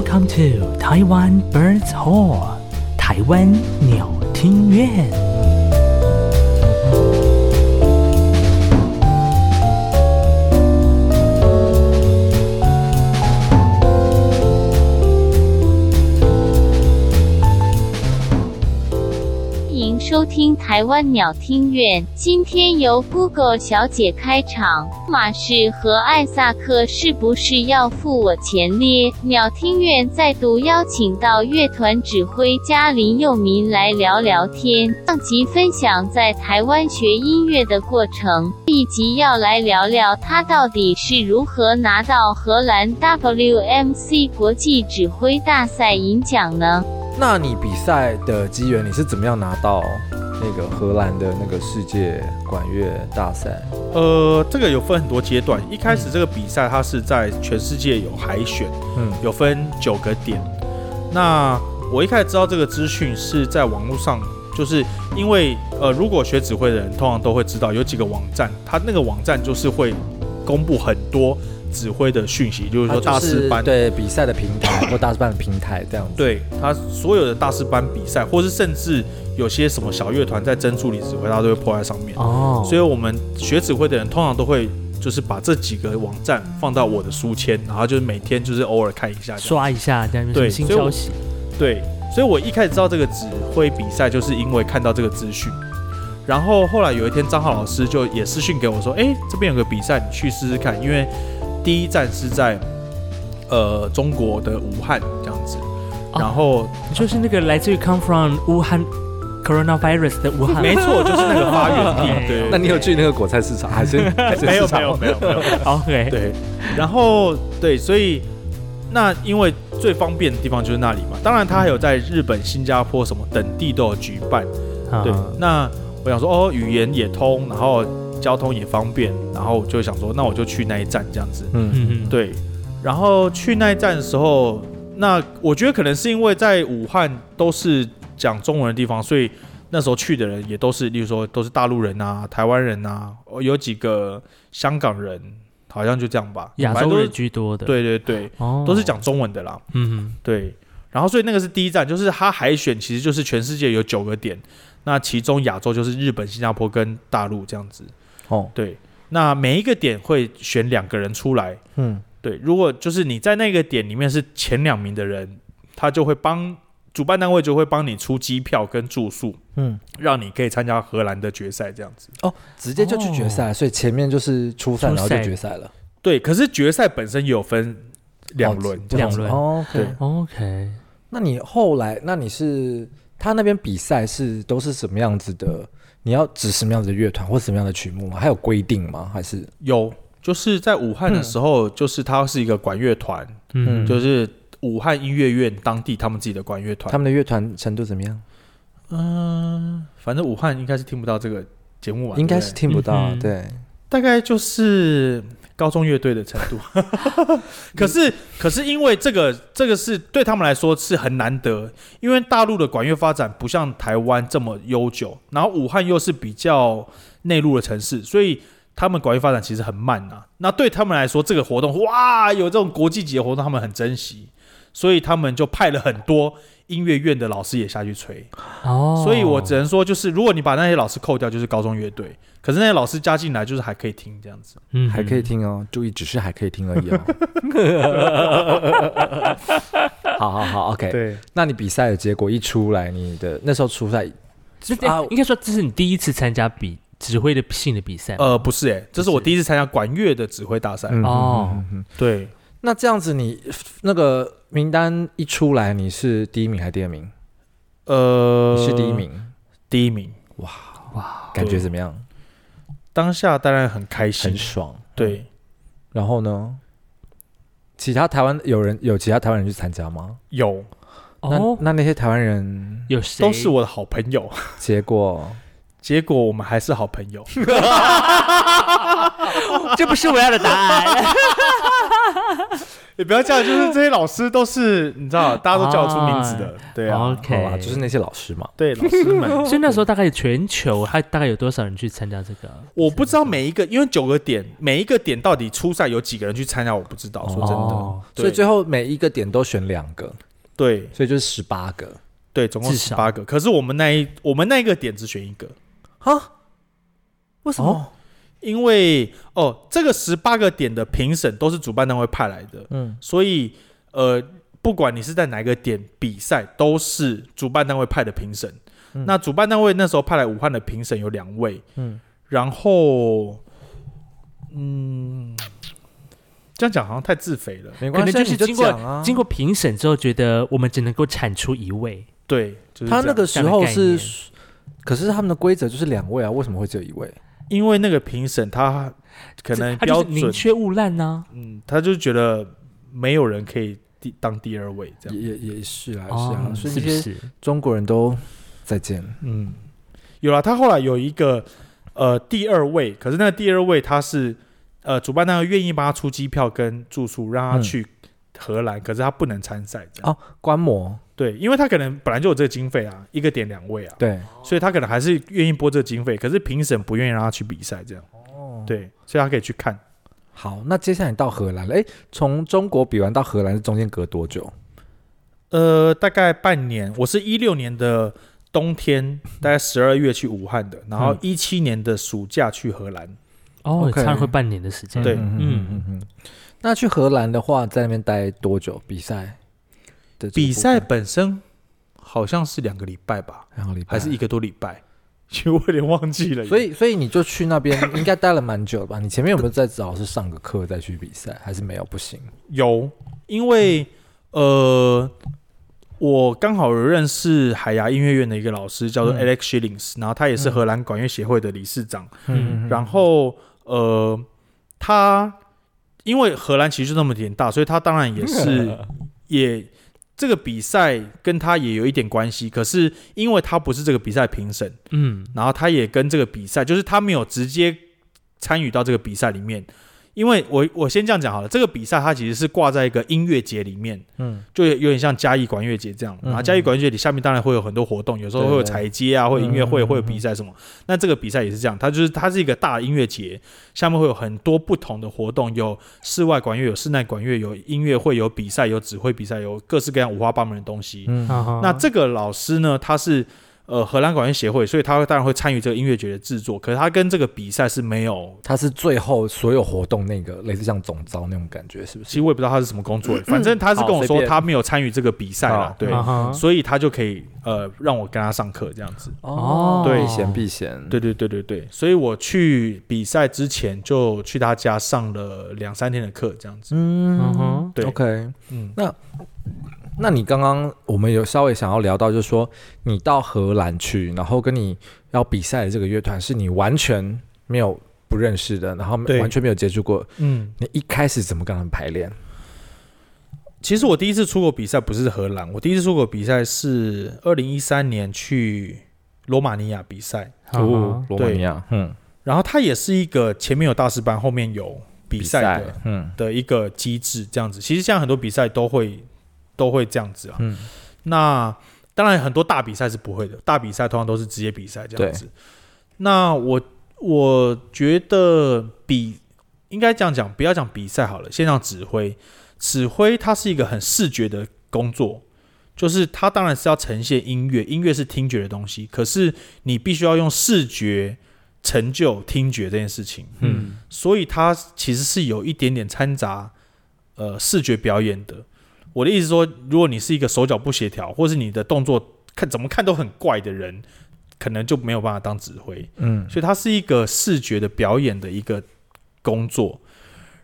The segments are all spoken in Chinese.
Welcome to Taiwan Birds Hall，台湾鸟听院。收听台湾鸟听院，今天由 Google 小姐开场。马氏和艾萨克是不是要付我钱咧？鸟听院再度邀请到乐团指挥家林佑民来聊聊天。上集分享在台湾学音乐的过程，这一集要来聊聊他到底是如何拿到荷兰 WMC 国际指挥大赛银奖呢？那你比赛的机缘，你是怎么样拿到那个荷兰的那个世界管乐大赛？呃，这个有分很多阶段。一开始这个比赛它是在全世界有海选，嗯，有分九个点。那我一开始知道这个资讯是在网络上，就是因为呃，如果学指挥的人通常都会知道有几个网站，它那个网站就是会公布很多。指挥的讯息，就是说大师班对比赛的平台 或大师班的平台这样子。对他所有的大师班比赛，或是甚至有些什么小乐团在真助理指挥，他都会 po 在上面。哦，所以我们学指挥的人通常都会就是把这几个网站放到我的书签，然后就是每天就是偶尔看一下，刷一下这样。对，新消息。对，所以我一开始知道这个指挥比赛，就是因为看到这个资讯。然后后来有一天，张浩老师就也私讯给我说：“哎，这边有个比赛，你去试试看。”因为第一站是在呃中国的武汉这样子，然后就是那个来自于 come from 武汉 coronavirus 的武汉，没错，就是那个发源地。对，那你有去那个果菜市场还是还是没有没有没有没有？OK，对，然后对，所以那因为最方便的地方就是那里嘛，当然他还有在日本、新加坡什么等地都有举办。对，那我想说哦，语言也通，然后。交通也方便，然后就想说，那我就去那一站这样子。嗯嗯嗯，对。然后去那一站的时候，那我觉得可能是因为在武汉都是讲中文的地方，所以那时候去的人也都是，例如说都是大陆人啊、台湾人啊，有几个香港人，好像就这样吧。亚洲人居多的。对对对，哦，都是讲中文的啦。嗯嗯，对。然后所以那个是第一站，就是他海选，其实就是全世界有九个点，那其中亚洲就是日本、新加坡跟大陆这样子。哦，对，那每一个点会选两个人出来，嗯，对，如果就是你在那个点里面是前两名的人，他就会帮主办单位就会帮你出机票跟住宿，嗯，让你可以参加荷兰的决赛这样子。哦，直接就去决赛，哦，所以前面就是初赛，然后就决赛了。对，可是决赛本身也有分两轮，两轮。哦，对，OK。那你后来，那你是他那边比赛是都是什么样子的？你要指什么样子的乐团或什么样的曲目吗？还有规定吗？还是有？就是在武汉的时候，嗯、就是它是一个管乐团，嗯，就是武汉音乐院当地他们自己的管乐团。他们的乐团程度怎么样？嗯，反正武汉应该是听不到这个节目吧？应该是听不到，嗯、对，大概就是。高中乐队的程度，可是可是因为这个这个是对他们来说是很难得，因为大陆的管乐发展不像台湾这么悠久，然后武汉又是比较内陆的城市，所以他们管乐发展其实很慢呐、啊。那对他们来说，这个活动哇，有这种国际级的活动，他们很珍惜，所以他们就派了很多音乐院的老师也下去吹。哦，所以我只能说，就是如果你把那些老师扣掉，就是高中乐队。可是那些老师加进来，就是还可以听这样子，嗯，还可以听哦，注意，只是还可以听而已哦。好好好，OK。对，那你比赛的结果一出来，你的那时候初赛，啊，应该说这是你第一次参加比指挥的性的比赛？呃，不是，哎，这是我第一次参加管乐的指挥大赛。哦，对。那这样子，你那个名单一出来，你是第一名还是第二名？呃，你是第一名，第一名。哇哇，感觉怎么样？当下当然很开心，很爽。对，然后呢？其他台湾有人有其他台湾人去参加吗？有。那那那些台湾人有谁？都是我的好朋友。结果，结果我们还是好朋友。这不是我要的答案。你不要这样，就是这些老师都是你知道，大家都叫得出名字的，对啊 OK 好吧，就是那些老师嘛。对老师们。所以那时候大概全球还大概有多少人去参加这个？我不知道每一个，因为九个点，每一个点到底初赛有几个人去参加，我不知道。说真的，哦所以最后每一个点都选两个，对所以就是十八个。对，总共至少十八个。可是我们那一我们那一个点只选一个，哈？为什么？哦因为哦，这个十八个点的评审都是主办单位派来的，嗯，所以呃，不管你是在哪个点比赛，都是主办单位派的评审。嗯那主办单位那时候派来武汉的评审有两位，嗯，然后嗯，这样讲好像太自肥了。没关系，可能就是你就经过讲啊经过评审之后，觉得我们只能够产出一位。对，就是他那个时候是，可是他们的规则就是两位啊，为什么会只有一位？因为那个评审他可能他就是标准，宁缺毋滥呢。嗯，他就觉得没有人可以第当第二位这样。也也是啊，是哦啊，，所以这些是？中国人都再见了。嗯，有了，他后来有一个呃第二位，可是那个第二位他是呃主办单位愿意帮他出机票跟住宿，让他嗯去荷兰，可是他不能参赛这样。哦观摩，对，因为他可能本来就有这个经费啊，一个点两位啊，对，所以他可能还是愿意拨这个经费，可是评审不愿意让他去比赛这样。哦，对，所以他可以去看。好，那接下来你到荷兰了，哎，从中国比完到荷兰是中间隔多久？呃，大概半年，我是一六年的冬天，大概十二月去武汉的，然后一七年的暑假去荷兰。哦差不多快半年的时间。对嗯嗯嗯嗯。那去荷兰的话，在那边待多久？比赛的比赛本身好像是两个礼拜吧，两个礼拜，还是一个多礼拜，其实我有点忘记了。所以，所以你就去那边，应该待了蛮久吧？你前面有没有在找是上个课再去比赛，还是没有？不行。有，因为呃，我刚好有认识海牙音乐院的一个老师，叫做嗯 Alex Shillings，、然后他也是荷兰管乐协会的理事长。嗯然后呃，他因为荷兰其实就那么点大，所以他当然也是 也这个比赛跟他也有一点关系。可是因为他不是这个比赛评审，嗯，然后他也跟这个比赛，就是他没有直接参与到这个比赛里面。因为我我先这样讲好了，这个比赛它其实是挂在一个音乐节里面，嗯就有点像嘉义管乐节这样。然后嘉义管乐节里下面当然会有很多活动，有时候会有彩街啊，会有音乐会，会有比赛什么。那这个比赛也是这样，它就是它是一个大音乐节，下面会有很多不同的活动，有室外管乐，有室内管乐，有音乐会，有比赛，有指挥比赛，有各式各样五花八门的东西。嗯那那这个老师呢，他是呃荷兰管乐协会，所以他会当然会参与这个音乐节的制作，可是他跟这个比赛是没有。他是最后所有活动那个类似像总招那种感觉，是不是？其实我也不知道他是什么工作，反正他是跟我说他没有参与这个比赛了，对，啊所以他就可以呃让我跟他上课这样子。哦对避嫌避嫌，对对对对对，所以我去比赛之前就去他家上了两三天的课这样子。嗯嗯哼，对，OK。嗯，那你刚刚我们有稍微想要聊到，就是说你到荷兰去，然后跟你要比赛的这个乐团是你完全没有不认识的，然后完全没有接触过，嗯，你一开始怎么跟他们排练？其实我第一次出国比赛不是荷兰，我第一次出国比赛是二零一三年去罗马尼亚比赛，哦，罗马尼亚，嗯，然后它也是一个前面有大师班，后面有比赛的嗯。的一个机制，这样子。其实现在很多比赛都会都会这样子啊。嗯那当然很多大比赛是不会的，大比赛通常都是职业比赛这样子。那我我觉得比应该这样讲，不要讲比赛好了，先讲指挥。指挥它是一个很视觉的工作，就是它当然是要呈现音乐，音乐是听觉的东西，可是你必须要用视觉成就听觉这件事情。嗯所以它其实是有一点点掺杂呃视觉表演的。我的意思说，如果你是一个手脚不协调，或是你的动作看怎么看都很怪的人，可能就没有办法当指挥。嗯所以它是一个视觉的表演的一个工作。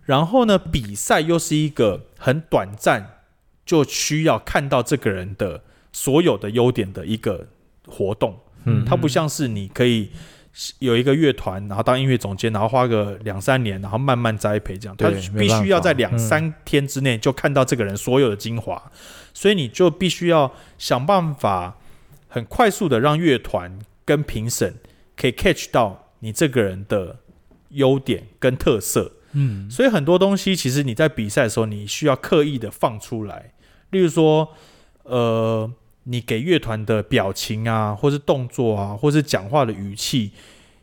然后呢，比赛又是一个很短暂，就需要看到这个人的所有的优点的一个活动。嗯它不像是你可以有一个乐团，然后当音乐总监，然后花个两三年，然后慢慢栽培这样。他必须要在两三天之内就看到这个人所有的精华，所以你就必须要想办法很快速的让乐团跟评审可以 catch 到你这个人的优点跟特色，嗯，所以很多东西其实你在比赛的时候，你需要刻意的放出来。例如说，呃，你给乐团的表情啊，或是动作啊，或是讲话的语气，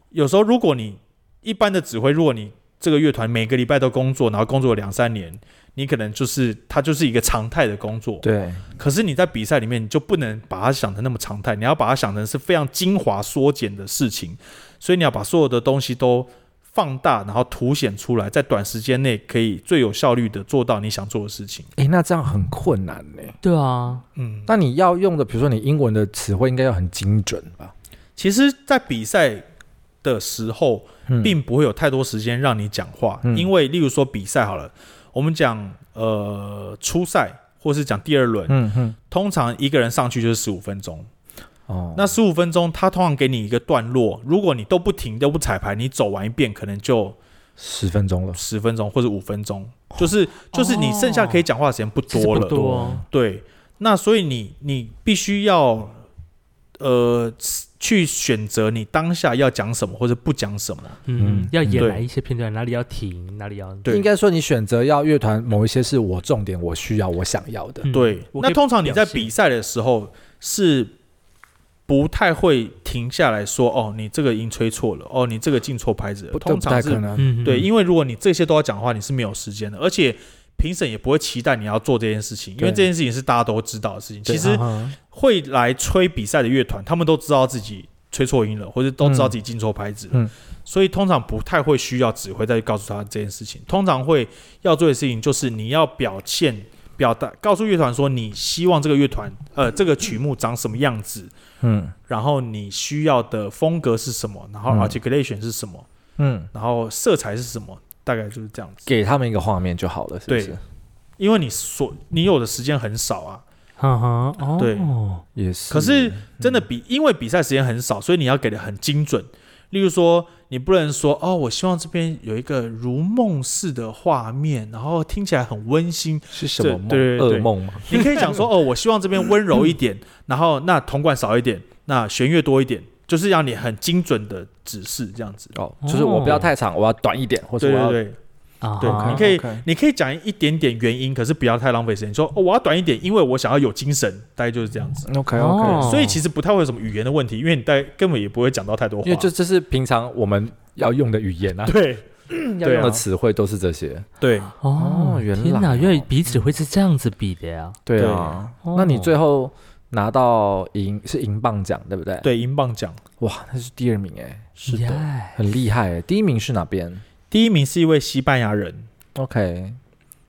有时候如果你一般的指挥，如果你这个乐团每个礼拜都工作，然后工作两三年，你可能就是它就是一个常态的工作。对，可是你在比赛里面，你就不能把它想成那么常态，你要把它想成是非常精华缩减的事情，所以你要把所有的东西都放大，然后凸显出来，在短时间内可以最有效率的做到你想做的事情。哎，那这样很困难呢。对啊，嗯，那你要用的，比如说你英文的词汇，应该要很精准吧？其实，在比赛的时候，嗯并不会有太多时间让你讲话，嗯因为例如说比赛好了，我们讲呃初赛或是讲第二轮，嗯哼，通常一个人上去就是十五分钟。哦，那十五分钟，他通常给你一个段落，如果你都不停都不彩排，你走完一遍可能就十分钟了。十分钟或者五分钟，就是就是你剩下可以讲话的时间不多了。多，对，那所以你你必须要呃去选择你当下要讲什么或者不讲什么。嗯要演哪一些片段，哪里要停，哪里要对应该说你选择要乐团某一些是我重点，我需要，我想要的。嗯对，那通常你在比赛的时候是不太会停下来说哦，你这个音吹错了，哦，你这个进错拍子了。不，通常是不太可能。嗯，对，因为如果你这些都要讲的话，你是没有时间的，而且评审也不会期待你要做这件事情，因为这件事情是大家都知道的事情。其实啊会来吹比赛的乐团，他们都知道自己吹错音了，或者都知道自己进错拍子了，嗯所以通常不太会需要指挥再去告诉他这件事情。通常会要做的事情就是你要表现、表达，告诉乐团说你希望这个乐团，呃，这个曲目长什么样子，嗯然后你需要的风格是什么，然后嗯 articulation 是什么，嗯，然后色彩是什么，大概就是这样子。给他们一个画面就好了，是不是对？因为你所你有的时间很少啊，哈哈，哦，对也是。可是真的比，因为比赛时间很少，所以你要给的很精准。例如说，你不能说哦，我希望这边有一个如梦似的画面，然后听起来很温馨。是什么梦？对对对噩梦吗？你可以讲说哦，我希望这边温柔一点，然后那铜管少一点，那弦乐多一点，就是让你很精准的指示这样子。哦，就是我不要太长，我要短一点，或者我要对你可以你可以讲一点点原因，可是不要太浪费时间。你说哦，我要短一点，因为我想要有精神，大概就是这样子。OK 哦 OK，所以其实不太会有什么语言的问题，因为你大概根本也不会讲到太多话。因为这这是平常我们要用的语言啊，对要用的词汇都是这些。对，哦哦，原天哪，来哦原来彼此会是这样子比的呀，对啊，哦那你最后拿到银是银棒奖，对不对？，对，银棒奖哇，那是第二名哎，是的。很厉害哎。第一名是哪边第一名是一位西班牙人，？OK，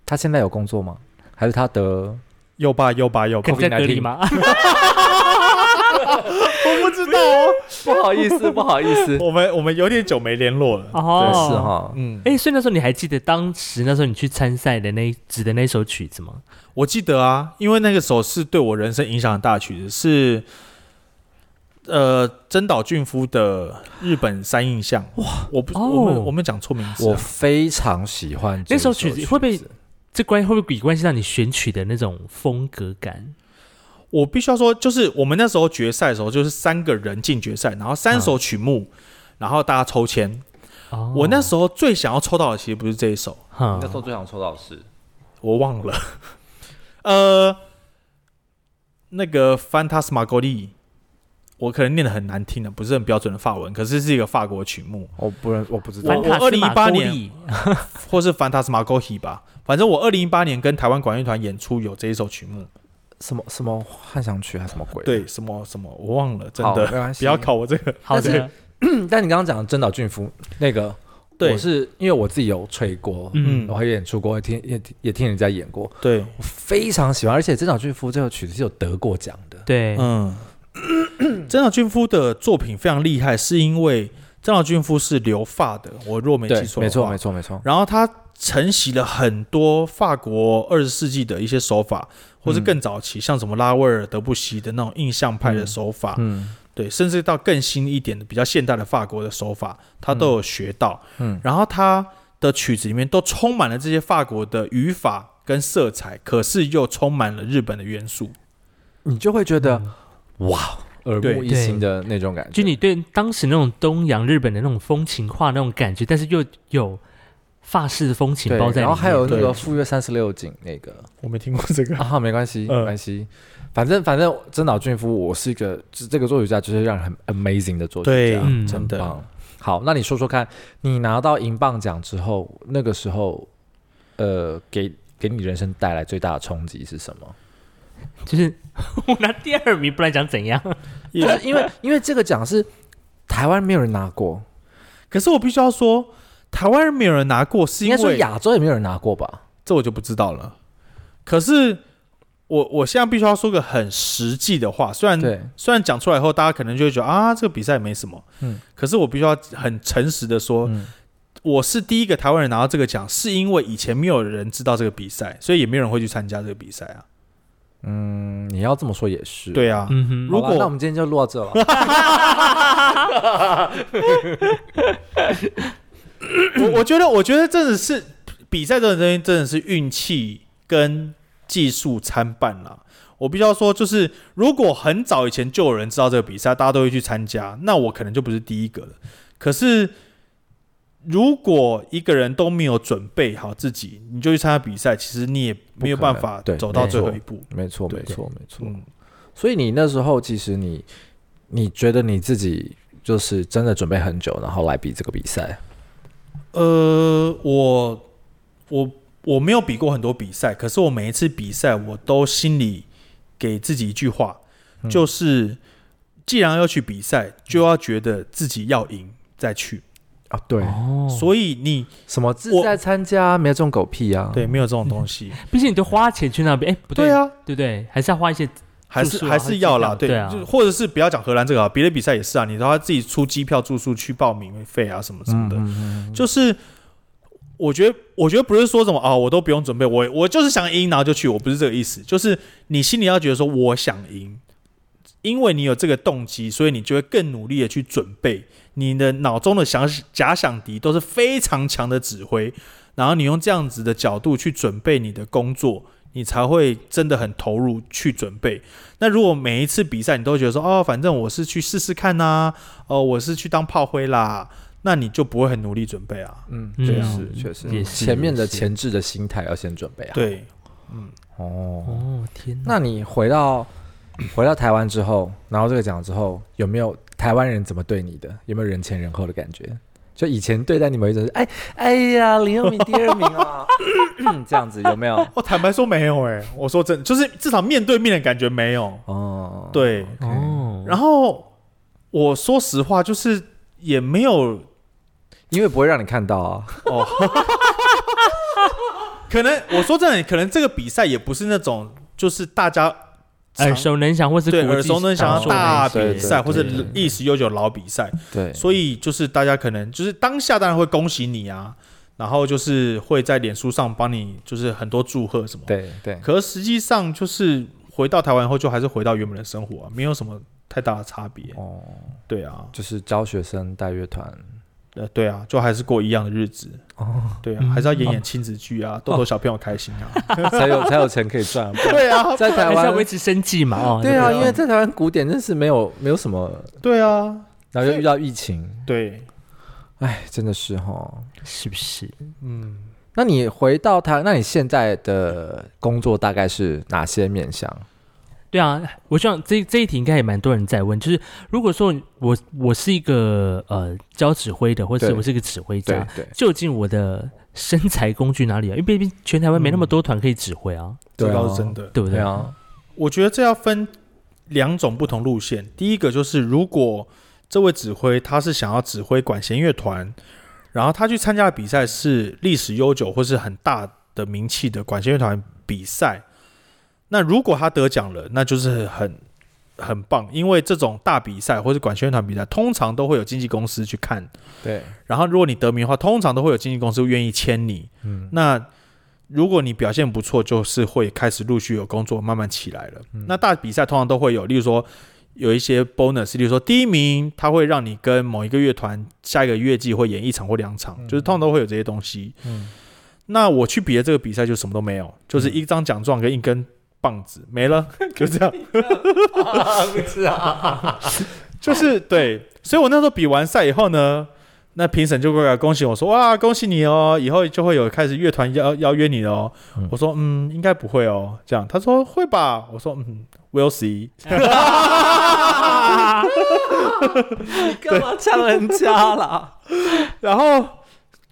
他现在有工作吗？还是他得？有吧有吧有吧在隔离吗？我不知道哦，不好意思，不好意思，我们我们有点久没联络了。哦，是哈。嗯，哎，所以那时候你还记得当时那时候你去参赛的那指的那首曲子吗？我记得啊，因为那个首是对我人生影响很大的曲子，是呃真岛俊夫的《日本三印象》。哇，我不，哦我们我们讲错名字我啊。非常喜欢这那首曲曲子会不会这关会不会比关系到你选曲的那种风格感？我必须要说，就是我们那时候决赛的时候，就是三个人进决赛，然后三首曲目，然后大家抽签。哦我那时候最想要抽到的其实不是这一首，哈那时候最想抽到的是我忘了。呃，那个 Fantasmagorie，我可能念的很难听的，不是很标准的法文，可是是一个法国曲目，我不认我不知道凡塔斯马2018勾年或是 Fantasmagorie 吧。反正我二零一八年跟台湾管乐团演出有这一首曲目，什么什么幻想曲还是什么鬼？，对，什么什么我忘了，真的没关系 不要考我这个。好但是的，但你刚刚讲的真岛俊夫那个，对我是因为我自己有吹过，嗯我还演出过，听也也听人家演过，对，我非常喜欢，而且真岛俊夫这首曲子是有得过奖的。对，嗯，真岛俊夫的作品非常厉害，是因为真岛俊夫是留发的，我若没记对，错，没错没。错没错。然后他承袭了很多法国二十世纪的一些手法，或是更早期，像什么拉威尔、德布西的那种印象派的手法，嗯对，甚至到更新一点的比较现代的法国的手法，他都有学到。嗯，然后他的曲子里面都充满了这些法国的语法跟色彩，可是又充满了日本的元素。你就会觉得哇，耳目一新的那种感觉。就你对当时那种东洋日本的那种风情画那种感觉，但是又有法式的风情，包在里面。然后还有那个富岳三十六景那个我没听过这个。啊，没关系，没嗯关系，反正反正真岛俊夫，我是一个这这个作曲家，就是让人很 amazing 的作曲家，嗯真真的棒。好，那你说说看，你拿到银棒奖之后，那个时候，呃，给给你人生带来最大的冲击是什么？就是 我拿第二名，不然讲怎样？就是因为因为这个奖是台湾没有人拿过，可是我必须要说，台湾人没有人拿过，是应该说因为亚洲也没有人拿过吧？这我就不知道了。可是我我现在必须要说个很实际的话，虽然对，虽然讲出来以后，大家可能就会觉得啊，这个比赛没什么，嗯可是我必须要很诚实的说，嗯，我是第一个台湾人拿到这个奖，是因为以前没有人知道这个比赛，所以也没有人会去参加这个比赛啊。嗯，你要这么说也是。对啊，嗯哼，如果那我们今天就录到这了。我我觉得，我觉得真的是比赛这种东西，真的是运气跟技术参半了。我必须要说，就是如果很早以前就有人知道这个比赛，大家都会去参加，那我可能就不是第一个了。可是，如果一个人都没有准备好自己，你就去参加比赛，其实你也没有办法走到最后一步。没错，没错，没错。嗯，所以你那时候其实你你觉得你自己就是真的准备很久，然后来比这个比赛。呃，我我我没有比过很多比赛，可是我每一次比赛，我都心里给自己一句话，嗯就是既然要去比赛，就要觉得自己要赢再去。啊，对，哦，所以你什么自在参加，没有这种狗屁啊。对没有这种东西，毕竟你都花钱去那边，哎，不对对，啊，对不对？还是要花一些还是还是要啦，对，就或者是不要讲荷兰这个啊，别的比赛也是啊，你都要自己出机票、住宿去报名费啊，什么什么的。就是我觉得，我觉得不是说什么啊、我都不用准备，我我就是想赢，然后就去，我不是这个意思，就是你心里要觉得说我想赢，因为你有这个动机，所以你就会更努力的去准备，你的脑中的想假想敌都是非常强的指挥，然后你用这样子的角度去准备你的工作，你才会真的很投入去准备。那如果每一次比赛你都觉得说哦，反正我是去试试看呐、哦，我是去当炮灰啦。那你就不会很努力准备啊。嗯，嗯确实确实，前面的前置的心态要先准备啊。，对，哦，哦，天哪！那你回到回到台湾之后，拿到这个奖之后，有没有台湾人怎么对你的？有没有人前人后的感觉？就以前对待你们一种是，哎哎呀，林佑明第二名啊，这样子有没有？我坦白说没有哎、我说真的，就是至少面对面的感觉没有。哦，对，哦，然后我说实话，就是也没有因为不会让你看到啊。哦，可能我说真的，可能这个比赛也不是那种就是大家常耳熟能详，或是对耳熟能详的大比赛，或者历史悠久的老比赛，对，所以就是大家可能就是当下当然会恭喜你啊，然后就是会在脸书上帮你就是很多祝贺什么。对对，可是实际上就是回到台湾后，就还是回到原本的生活啊，没有什么太大的差别。哦，对啊，就是教学生带乐团。呃，对啊，就还是过一样的日子。哦，对啊，嗯还是要演演亲子剧啊，逗逗小朋友开心啊。才有才有钱可以赚。对啊，在台湾维，持生计嘛？哦，对啊，因为在台湾古典真是没有没有什么，对啊，然后又遇到疫情，对，哎，真的是哈。是不是？嗯，那你回到台，那你现在的工作大概是哪些面向？对啊，我想这这一题应该也蛮多人在问，就是如果说我我是一个呃教指挥的，或者对我是一个指挥家，对究竟我的身材工具哪里啊？因为毕竟全台湾没那么多团可以指挥啊，这对啊倒是真的。对不对？对啊，我觉得这要分两种不同路线。第一个就是，如果这位指挥他是想要指挥管弦乐团，然后他去参加的比赛是历史悠久或是很大的名气的管弦乐团比赛，那如果他得奖了，那就是很很棒，因为这种大比赛或是管弦乐团比赛，通常都会有经纪公司去看。对，然后如果你得名的话，通常都会有经纪公司愿意签你。嗯，那如果你表现不错，就是会开始陆续有工作慢慢起来了。嗯那大比赛通常都会有，例如说有一些 bonus，例如说第一名，他会让你跟某一个乐团下一个乐季会演一场或两场，就是通常都会有这些东西。嗯那我去比的这个比赛就什么都没有，就是一张奖状跟一根棒子没了，就这样。不是啊，就是对，所以我那时候比完赛以后呢，那评审就过来恭喜我说：“哇，恭喜你哦，以后就会有开始乐团邀邀约你了哦。嗯”我说：“嗯，应该不会哦。”这样他说：“会吧？”我说：“嗯，We'll see。”你干嘛呛人家啦？然后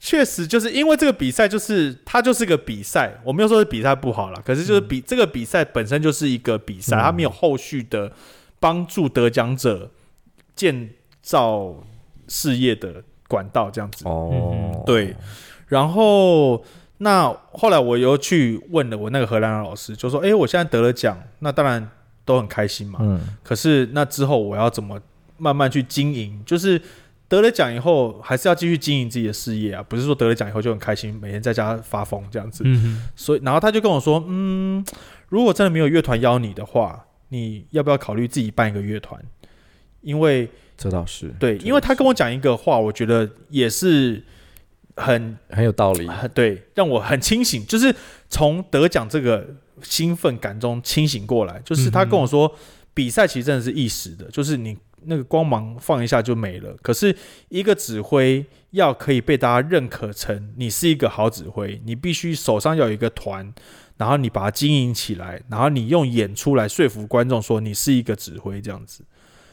确实就是因为这个比赛，就是它就是个比赛。我没有说是比赛不好啦，可是就是比、嗯、这个比赛本身就是一个比赛，嗯、它没有后续的帮助得奖者建造事业的管道这样子。哦，对。然后那后来我又去问了我那个荷兰的老师，就说：“哎，我现在得了奖，那当然都很开心嘛。嗯，可是那之后我要怎么？”慢慢去经营，就是得了奖以后，还是要继续经营自己的事业啊，不是说得了奖以后就很开心，每天在家发疯这样子。所以，然后他就跟我说，嗯，如果真的没有乐团邀你的话，你要不要考虑自己办一个乐团？因为这倒是对，因为他跟我讲一个话，我觉得也是很很有道理，对，让我很清醒，就是从得奖这个兴奋感中清醒过来。就是他跟我说，嗯、比赛其实真的是一时的，就是你。那个光芒放一下就没了。可是，一个指挥要可以被大家认可成你是一个好指挥，你必须手上要有一个团，然后你把它经营起来，然后你用演出来说服观众说你是一个指挥这样子。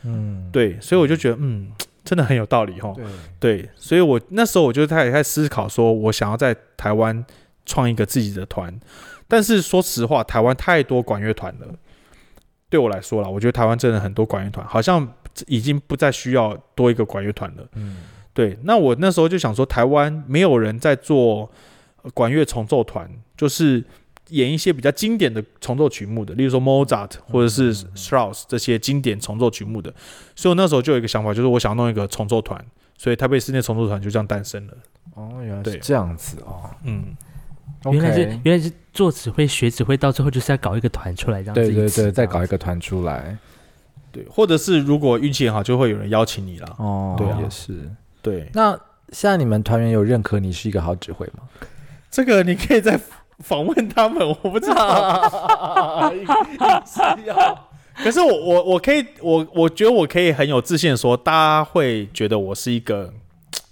嗯，对，所以我就觉得，嗯，真的很有道理哈。对，对，所以我那时候我就开始在思考，说我想要在台湾创一个自己的团，但是说实话，台湾太多管乐团了。对我来说啦，我觉得台湾真的很多管乐团，好像。已经不再需要多一个管乐团了。嗯，对。那我那时候就想说，台湾没有人在做管乐重奏团，就是演一些比较经典的重奏曲目的，例如说 Mozart 或者是 Strauss 这些经典重奏曲目的。所以我那时候就有一个想法，就是我想弄一个重奏团，所以台北室内重奏团就这样诞生了。哦，原来是这样子哦。嗯，原来是原来是做指挥学指挥，到最后就是要搞一个团出来，这样子。对对对，再搞一个团出来。对，或者是如果运气很好，就会有人邀请你了。哦，对啊，也是。对，那现在你们团员有认可你是一个好指挥吗？这个你可以再访问他们，我不知道。可是我我我可以，我我觉得我可以很有自信说，大家会觉得我是一个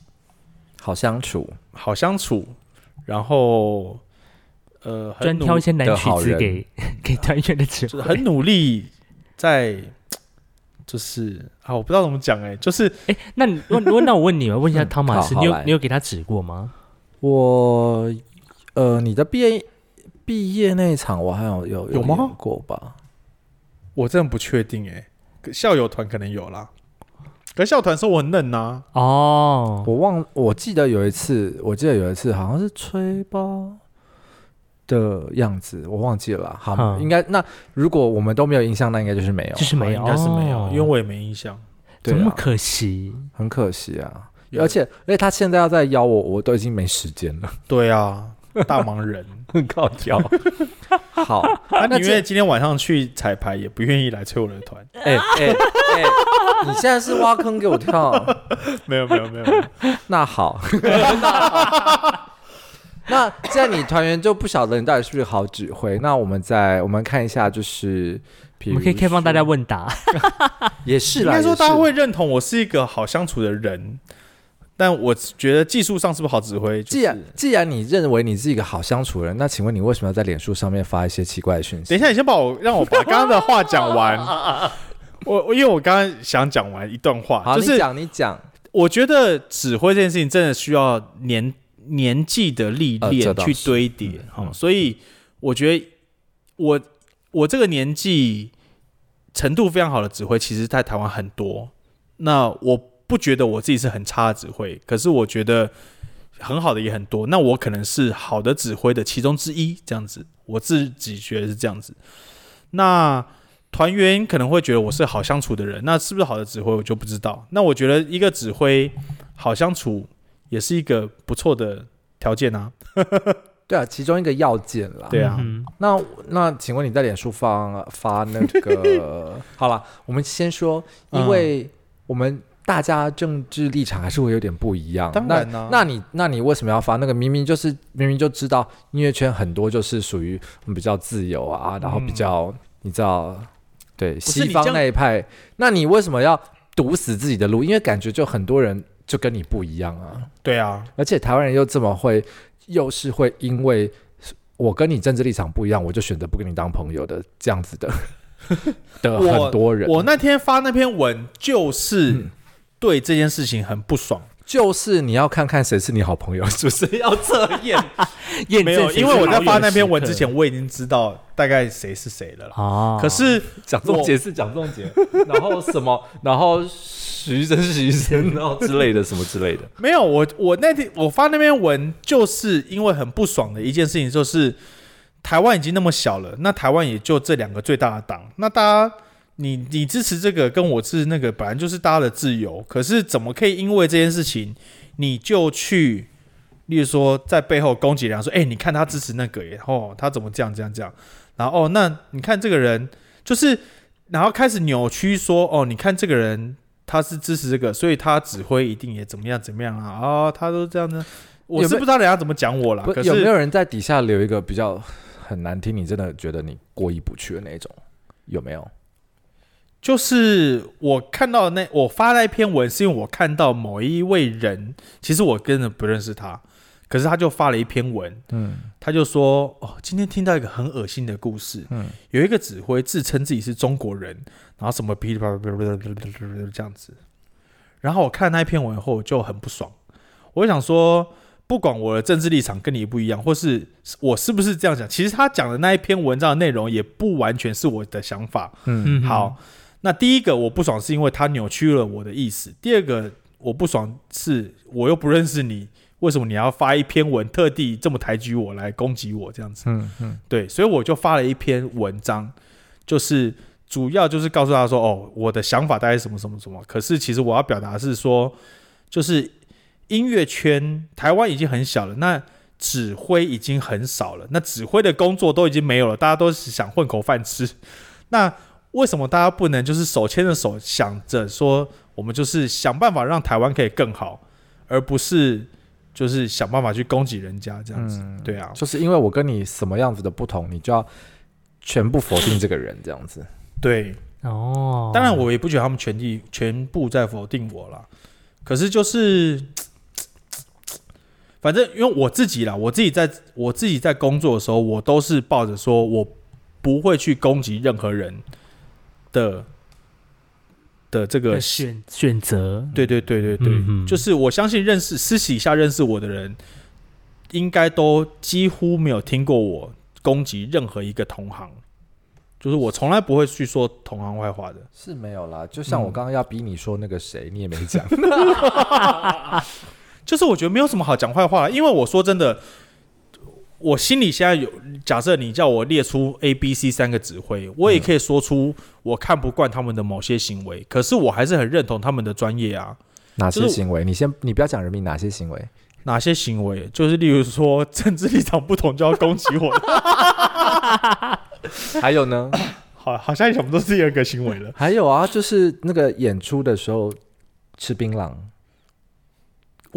好相处、好相处，然后呃，专挑一些难曲子给 给团员的指挥，很努力。在就是啊，我不知道怎么讲哎、欸，就是哎、欸，那你问那我问你嘛，问一下汤马斯，嗯、你有你有给他指过吗？我呃，你的毕业毕业那一场，我还有有有吗？过吧？我真的不确定哎、欸，校友团可能有啦，可是校团说我很嫩呐、啊。哦，我忘，我记得有一次，我记得有一次好像是吹吧。的样子我忘记了啦，好，嗯、应该那如果我们都没有印象，那应该就是没有，就是没有，应该是没有，哦、因为我也没印象，对啊、这么可惜，很可惜啊！而且而且他现在要再邀我，我都已经没时间了。对啊，大忙人，很高调。好，那你愿意今天晚上去彩排，也不愿意来催我的团？哎哎哎，你现在是挖坑给我跳？没有没有没有，没有。那好。那既然你团员就不晓得你到底是不是好指挥，那我们再我们看一下，就是我们可以开放大家问答，也是啦，应该说大家会认同我是一个好相处的人，但我觉得技术上是不是好指挥？既然既然你认为你是一个好相处的人，那请问你为什么要在脸书上面发一些奇怪的讯息？等一下，你先把我让我把刚刚的话讲完。我我因为我刚刚想讲完一段话，就是你讲你讲，我觉得指挥这件事情真的需要年。年纪的历练去堆叠，哈、呃嗯，所以我觉得我我这个年纪程度非常好的指挥，其实在台湾很多。那我不觉得我自己是很差的指挥，可是我觉得很好的也很多。那我可能是好的指挥的其中之一，这样子，我自己觉得是这样子。那团员可能会觉得我是好相处的人，那是不是好的指挥，我就不知道。那我觉得一个指挥好相处。也是一个不错的条件啊，对啊，其中一个要件啦。对啊，嗯、那那请问你在脸书发发那个 好了，我们先说，因为我们大家政治立场还是会有点不一样。当然呢、啊，那你那你为什么要发那个？明明就是明明就知道音乐圈很多就是属于比较自由啊，然后比较、嗯、你知道对西方那一派，那你为什么要堵死自己的路？因为感觉就很多人。就跟你不一样啊。对啊，而且台湾人又这么会，又是会因为我跟你政治立场不一样，我就选择不跟你当朋友的这样子的 的很多人。我，我那天发那篇文就是对这件事情很不爽。就是你要看看谁是你好朋友，是不是要测验？验 没有，因为我在发那篇文之前，我已经知道大概谁是谁了。哦，可是蒋仲杰是蒋仲杰，然后什么，然后徐峥是徐峥，然后 之类的什么之类的。没有，我我那天我发那篇文，就是因为很不爽的一件事情，就是台湾已经那么小了，那台湾也就这两个最大的党，那大家。你你支持这个，跟我支持那个，本来就是大家的自由。可是怎么可以因为这件事情，你就去，例如说在背后攻击人家，说，哎、欸，你看他支持那个耶，哦，他怎么这样这样这样？然后哦，那你看这个人，就是然后开始扭曲说，哦，你看这个人他是支持这个，所以他指挥一定也怎么样怎么样啊？啊、哦，他都这样子，我是不知道人家怎么讲我啦。可是有没有人在底下留一个比较很难听，你真的觉得你过意不去的那种？有没有？就是我看到那我发那篇文，是因为我看到某一位人，其实我根本不认识他，可是他就发了一篇文，嗯，他就说哦，今天听到一个很恶心的故事，嗯，有一个指挥自称自己是中国人，然后什么噼里啪啦这样子，然后我看那一篇文后就很不爽，我想说，不管我的政治立场跟你不一样，或是我是不是这样讲，其实他讲的那一篇文章的内容也不完全是我的想法，嗯，好。那第一个我不爽是因为他扭曲了我的意思，第二个我不爽是我又不认识你，为什么你要发一篇文特地这么抬举我来攻击我这样子？嗯嗯，对，所以我就发了一篇文章，就是主要就是告诉他说，哦，我的想法大概是什么什么什么。可是其实我要表达是说，就是音乐圈台湾已经很小了，那指挥已经很少了，那指挥的工作都已经没有了，大家都是想混口饭吃，那。为什么大家不能就是手牵着手，想着说我们就是想办法让台湾可以更好，而不是就是想办法去攻击人家这样子？嗯、对啊，就是因为我跟你什么样子的不同，你就要全部否定这个人这样子？对，哦，当然我也不觉得他们全体全部在否定我啦，可是就是，反正因为我自己啦，我自己在我自己在工作的时候，我都是抱着说我不会去攻击任何人。的的这个选选择，对对对对对，嗯、就是我相信认识私底下认识我的人，应该都几乎没有听过我攻击任何一个同行，就是我从来不会去说同行坏话的，是没有啦。就像我刚刚要逼你说那个谁，嗯、你也没讲，就是我觉得没有什么好讲坏话，因为我说真的。我心里现在有假设，你叫我列出 A、B、C 三个指挥，我也可以说出我看不惯他们的某些行为，可是我还是很认同他们的专业啊。哪些行为？你先，你不要讲人民，哪些行为？哪些行为？就是例如说 政治立场不同就要攻击我。还有呢？好，好像什么都是第二个行为了。还有啊，就是那个演出的时候吃槟榔。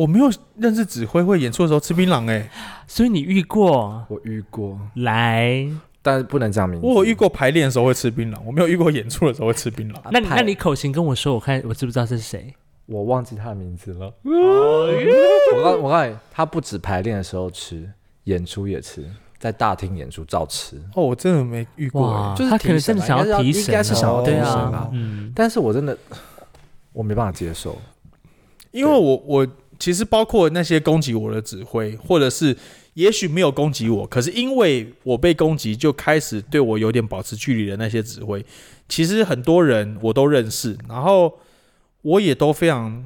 我没有认识指挥会演出的时候吃槟榔哎，所以你遇过？我遇过。来，但是不能讲名字。我有遇过排练的时候会吃槟榔，我没有遇过演出的时候会吃槟榔。那那你口型跟我说，我看我知不知道是谁？我忘记他的名字了。我告我告诉你，他不止排练的时候吃，演出也吃，在大厅演出照吃。哦，我真的没遇过，就是他可能真的想要提神，应该是想要提神啊。嗯，但是我真的我没办法接受，因为我我。其实包括那些攻击我的指挥，或者是也许没有攻击我，可是因为我被攻击，就开始对我有点保持距离的那些指挥，其实很多人我都认识，然后我也都非常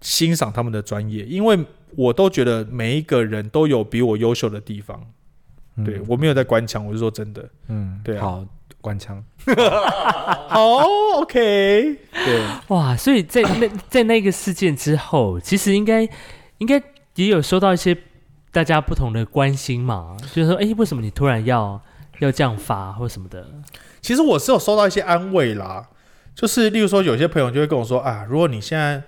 欣赏他们的专业，因为我都觉得每一个人都有比我优秀的地方。嗯、对，我没有在官腔，我是说真的。嗯，对啊。好。官腔，哦，OK，对，哇，所以在那 在那个事件之后，其实应该应该也有收到一些大家不同的关心嘛，就是说，哎，为什么你突然要要这样发或什么的？其实我是有收到一些安慰啦，就是例如说，有些朋友就会跟我说啊，如果你现在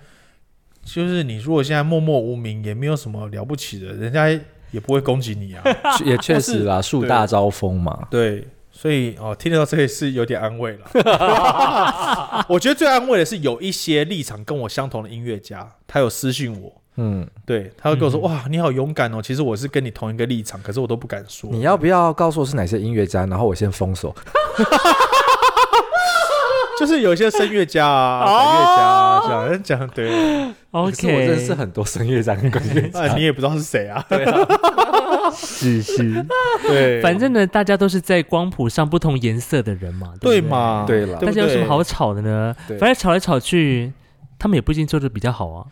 就是你如果现在默默无名，也没有什么了不起的，人家也不会攻击你啊，也确实啦，树大招风嘛，对。所以哦，听得到这里是有点安慰了。我觉得最安慰的是有一些立场跟我相同的音乐家，他有私信我，嗯，对，他会跟我说：“嗯哇，你好勇敢哦！”其实我是跟你同一个立场，可是我都不敢说。你要不要告诉我是哪些音乐家，然后我先封锁？就是有一些声乐家啊、管乐家啊，这样讲对。可是我 OK，认识很多声乐家跟管乐家，啊，你也不知道是谁啊？对啊，是是，对，反正呢，大家都是在光谱上不同颜色的人嘛，对嘛，对了不大家有什么好吵的呢？反正吵来吵去，他们也不一定做的比较好啊。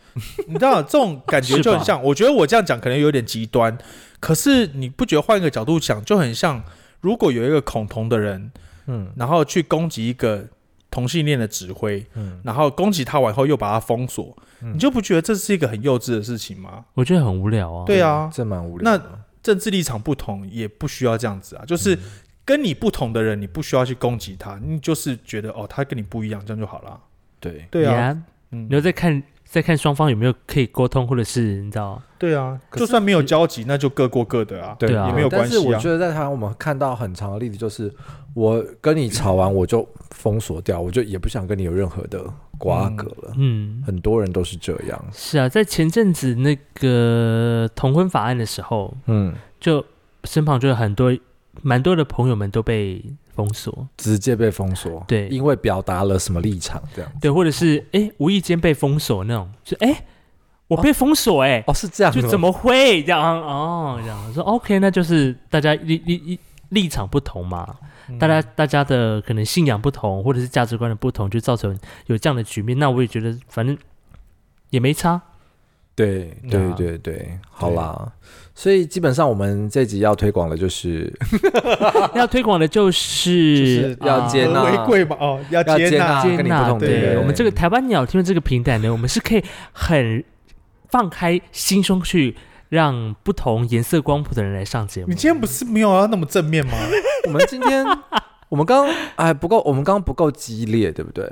你知道这种感觉就很像，我觉得我这样讲可能有点极端，可是你不觉得换一个角度想就很像？如果有一个恐同的人，嗯然后去攻击一个同性恋的指挥，嗯，然后攻击他完后又把他封锁，嗯你就不觉得这是一个很幼稚的事情吗？我觉得很无聊啊。对啊，这蛮无聊的。政治立场不同也不需要这样子啊，就是跟你不同的人，你不需要去攻击他，你就是觉得哦，他跟你不一样，这样就好了。对，对啊，Yeah，嗯。你，要再看再看双方有没有可以沟通，或者是你知道，对啊，就算没有交集，那就各过各的啊，对啊。也没有关系但是我。觉得在台湾，我们看到很长的例子，就是我跟你吵完，我就封锁掉，我就也不想跟你有任何的瓜葛了。嗯，很多人都是这样，是啊，在前阵子那个同婚法案的时候，嗯，就身旁就有很多蛮多的朋友们都被封锁，直接被封锁，对因为表达了什么立场，这样。对，或者是哎无意间被封锁那种，就哎我被封锁哎、哦，是这样，就怎么会这样哦？这样说 OK，那就是大家立立立立场不同嘛，嗯大家大家的可能信仰不同，或者是价值观的不同，就造成有这样的局面。那我也觉得反正也没差，对对对对，好啦。所以基本上我们这集要推广的就是 要推广的就是就是要接纳为贵嘛，哦，要要接接纳，跟你不接纳。对，同的人我们这个台湾鸟听的这个平台呢，我们是可以很放开心胸去让不同颜色光谱的人来上节目。你今天不是没有要那么正面吗？我们今天 我们刚哎不够，我们刚刚不够激烈，对不对？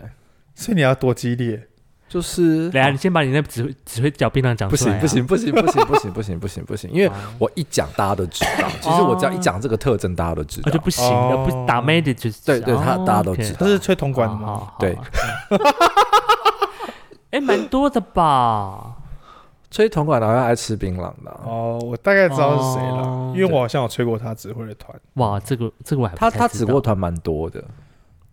所以你要多激烈，就是来啊，你先把你那指挥指挥脚槟榔讲不出来、啊。行不行不行不行不行不行不行不行，因为我一讲大家都知道，其实我只要一讲这个特征，大家都知啊、就。不行了，哦不打妹的就是对对他哦大家都知道他是吹铜管的吗？对哎，蛮多的吧？吹铜管的好像爱吃槟榔的啊，哦，我大概知道是谁了哦，因为我好像有吹过他指挥的团，哇，这个这个我还不他他指过团蛮多的，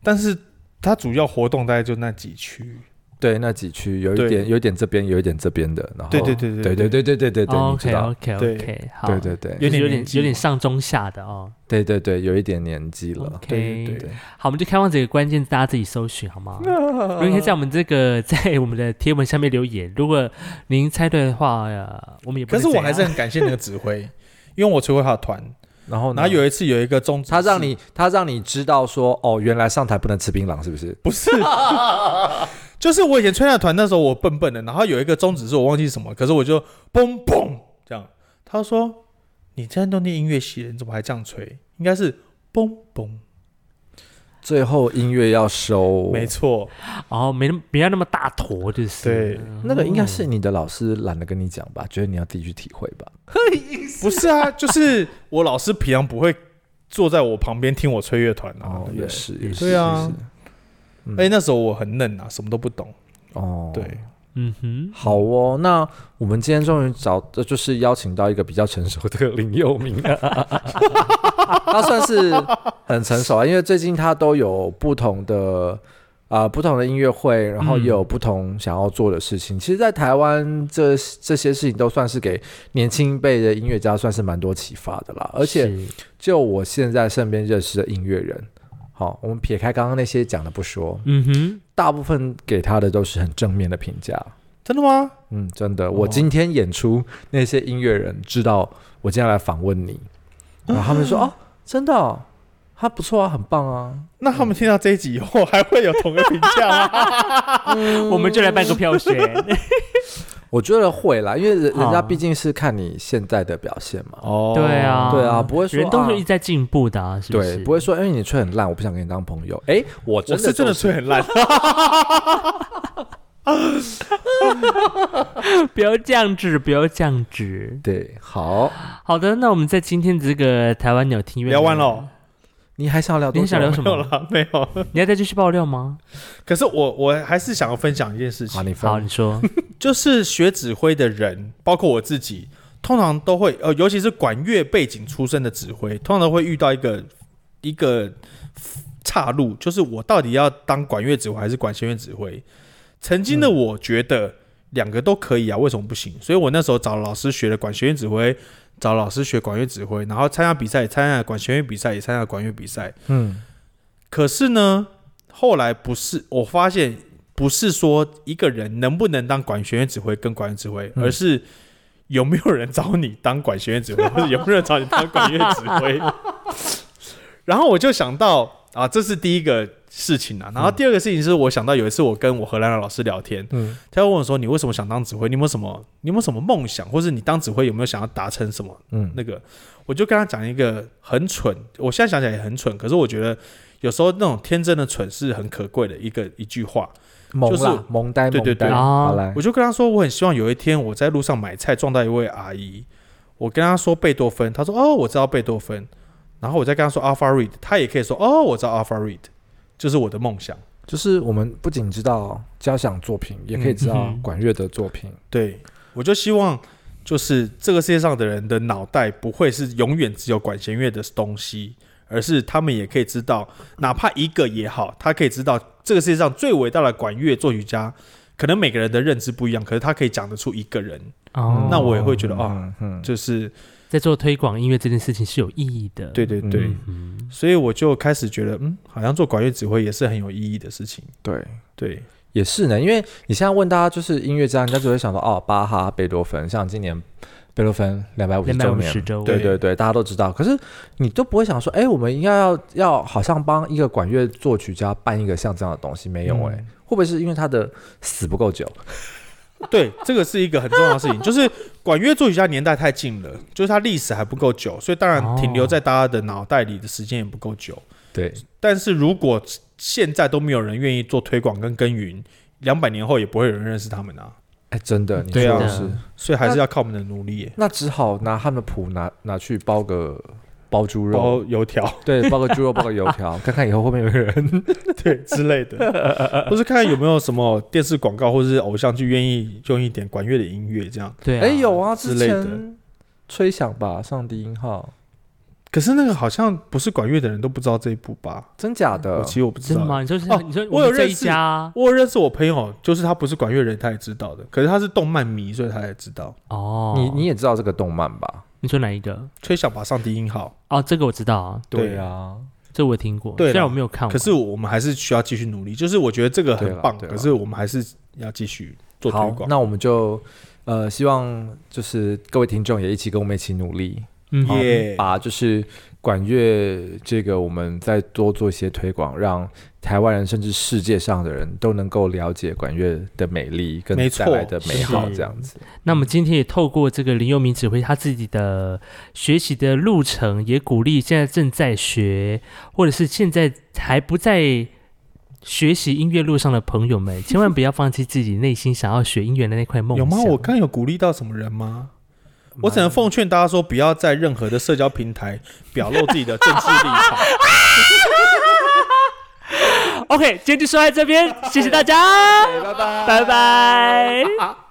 但是他主要活动大概就那几区。对那几区有一点有一点这边有一点这边的，然后对对对对对对对。对对对，OK，OK OK，好，对对对。有点有点有点上中下的哦。对对对，有一点年纪了，OK，对对对，好，我们就开放这个关键字，大家自己搜寻好吗？如果可以在我们这个 在我们的贴文下面留言，如果您猜对的话，呃、我们也不可是我还是很感谢那个指挥，因为我指挥他的团，然后呢？然后有一次有一个中，他让你他让你知道说哦，原来上台不能吃槟榔，是不是？不是，就是我以前吹那团那时候我笨笨的，然后有一个宗旨是我忘记什么，可是我就嘣嘣这样，他说你现在都念音乐系了，你怎么还这样吹？应该是嘣嘣，最后音乐要收，没错，哦，没那么不要那么大坨，就是。对。那个应该是你的老师懒得跟你讲吧，觉得你要自己去体会吧。不是啊，就是我老师平常不会坐在我旁边听我吹乐团啊，也是，也是，对啊。也是。嗯。哎，那时候我很嫩啊，什么都不懂，哦，对，嗯哼，好哦，那我们今天终于找，呃就是邀请到一个比较成熟的林佑明，啊 他算是很成熟啊，因为最近他都有不同的啊、呃不同的音乐会，然后也有不同想要做的事情。其实，在台湾这这些事情都算是给年轻一辈的音乐家算是蛮多启发的啦。而且，就我现在身边认识的音乐人，好，我们撇开刚刚那些讲的不说，嗯哼，大部分给他的都是很正面的评价。真的吗？嗯，真的，我今天演出，那些音乐人知道我今天来访问你，然后他们说：“哦，真的哦，他不错啊，很棒啊。那他们听到这一集以后，还会有同个评价吗？我们就来办个票选，” 我觉得会啦，因为人人家好毕竟是看你现在的表现嘛。哦对啊，对啊不会说人都是啊一直在进步的啊，是不是？对，不会说，因为你吹很烂，我不想跟你当朋友。哎，我我真的是真的吹很烂，不要这样子，不要这样子。对。好，好的，那我们在今天这个台湾鸟听院聊完了，你还想要聊多久？你想聊什么？没有了，没有。你要再继续爆料吗？可是我我还是想要分享一件事情好，，你分好，你说。就是学指挥的人，包括我自己，通常都会呃，尤其是管乐背景出身的指挥，通常都会遇到一个一个岔路，就是我到底要当管乐指挥还是管弦乐指挥？曾经的我觉得两个都可以啊，为什么不行？所以我那时候找老师学了管弦乐指挥，找老师学管乐指挥，然后参加比赛，参加管弦乐比赛，也参加管乐比赛。嗯，可是呢，后来不是，我发现不是说一个人能不能当管弦乐指挥跟管乐指挥，嗯而是有没有人找你当管弦乐指挥，或者有没有人找你当管乐指挥。然后我就想到啊，这是第一个事情啊。然后第二个事情是我想到有一次我跟我荷兰的老师聊天，嗯，他就问我说：“你为什么想当指挥？你有没有什么？你有没有什么梦想？或是你当指挥有没有想要达成什么？”嗯那个，我就跟他讲一个很蠢，我现在想起来也很蠢，可是我觉得有时候那种天真的蠢是很可贵的一个一句话。就是萌啦，萌呆，对对对啊好来我，就跟他说，我很希望有一天我在路上买菜撞到一位阿姨，我跟他说贝多芬，他说哦，我知道贝多芬，然后我再跟他说 Alpha Read，他也可以说哦，我知道 Alpha Reed，就是我的梦想。就是我们不仅知道交响作品，也可以知道嗯管乐的作品。对，我就希望就是这个世界上的人的脑袋不会是永远只有管弦乐的东西，而是他们也可以知道，哪怕一个也好，他可以知道这个世界上最伟大的管乐作曲家，可能每个人的认知不一样，可是他可以讲得出一个人，哦，那我也会觉得哦，就是在做推广音乐这件事情是有意义的。对对对，所以我就开始觉得，嗯，好像做管乐指挥也是很有意义的事情。对。对，也是呢，因为你现在问大家就是音乐家，人家只会想到哦，巴哈、贝多芬，像今年贝多芬两百五十周年，周，对对对对，大家都知道。可是你都不会想说，哎，我们应该要要好像帮一个管乐作曲家办一个像这样的东西，没有哎、嗯会不会是因为他的死不够久？对，这个是一个很重要的事情，就是管乐作曲家年代太近了，就是他历史还不够久，所以当然停留在大家的脑袋里的时间也不够久。对，但是如果现在都没有人愿意做推广跟耕耘，两百年后也不会有人认识他们啊。哎，真的，你说的是，所以还是要靠我们的努力耶，那只好拿他们的谱拿拿去包个包猪肉，包油条 对，包个猪肉，包个油条，看看以后会不会有人 对之类的，或是看看有没有什么电视广告或者是偶像剧愿意用一点管乐的音乐这样。对啊，哎有啊，之之类的前吹响吧，上低音号，可是那个好像不是管乐的人都不知道这一部吧？真假的我？其实我不知道。真的吗？你说是哦你说我有认识啊我有认识我朋友，就是他不是管乐人，他也知道的。可是他是动漫迷，所以他也知道。哦，你你也知道这个动漫吧？你说哪一个？吹响吧，上低音号。哦，这个我知道啊，对啊，这我听过，对虽然我没有看过，可是我们还是需要继续努力。就是我觉得这个很棒，可是我们还是要继续做推，广。那我们就呃，希望就是各位听众也一起跟我们一起努力，嗯好把就是管乐这个我们再多做一些推广，让台湾人甚至世界上的人都能够了解管乐的美丽跟带来的美好，这样子。那么今天也透过这个林佑明指挥他自己的学习的路程，也鼓励现在正在学，或者是现在还不在学习音乐路上的朋友们，千万不要放弃自己内心想要学音乐的那块梦想。有吗？我刚有鼓励到什么人吗？我只能奉劝大家说，不要在任何的社交平台表露自己的政治立场。OK，今天就说在这边，谢谢大家，拜拜拜拜。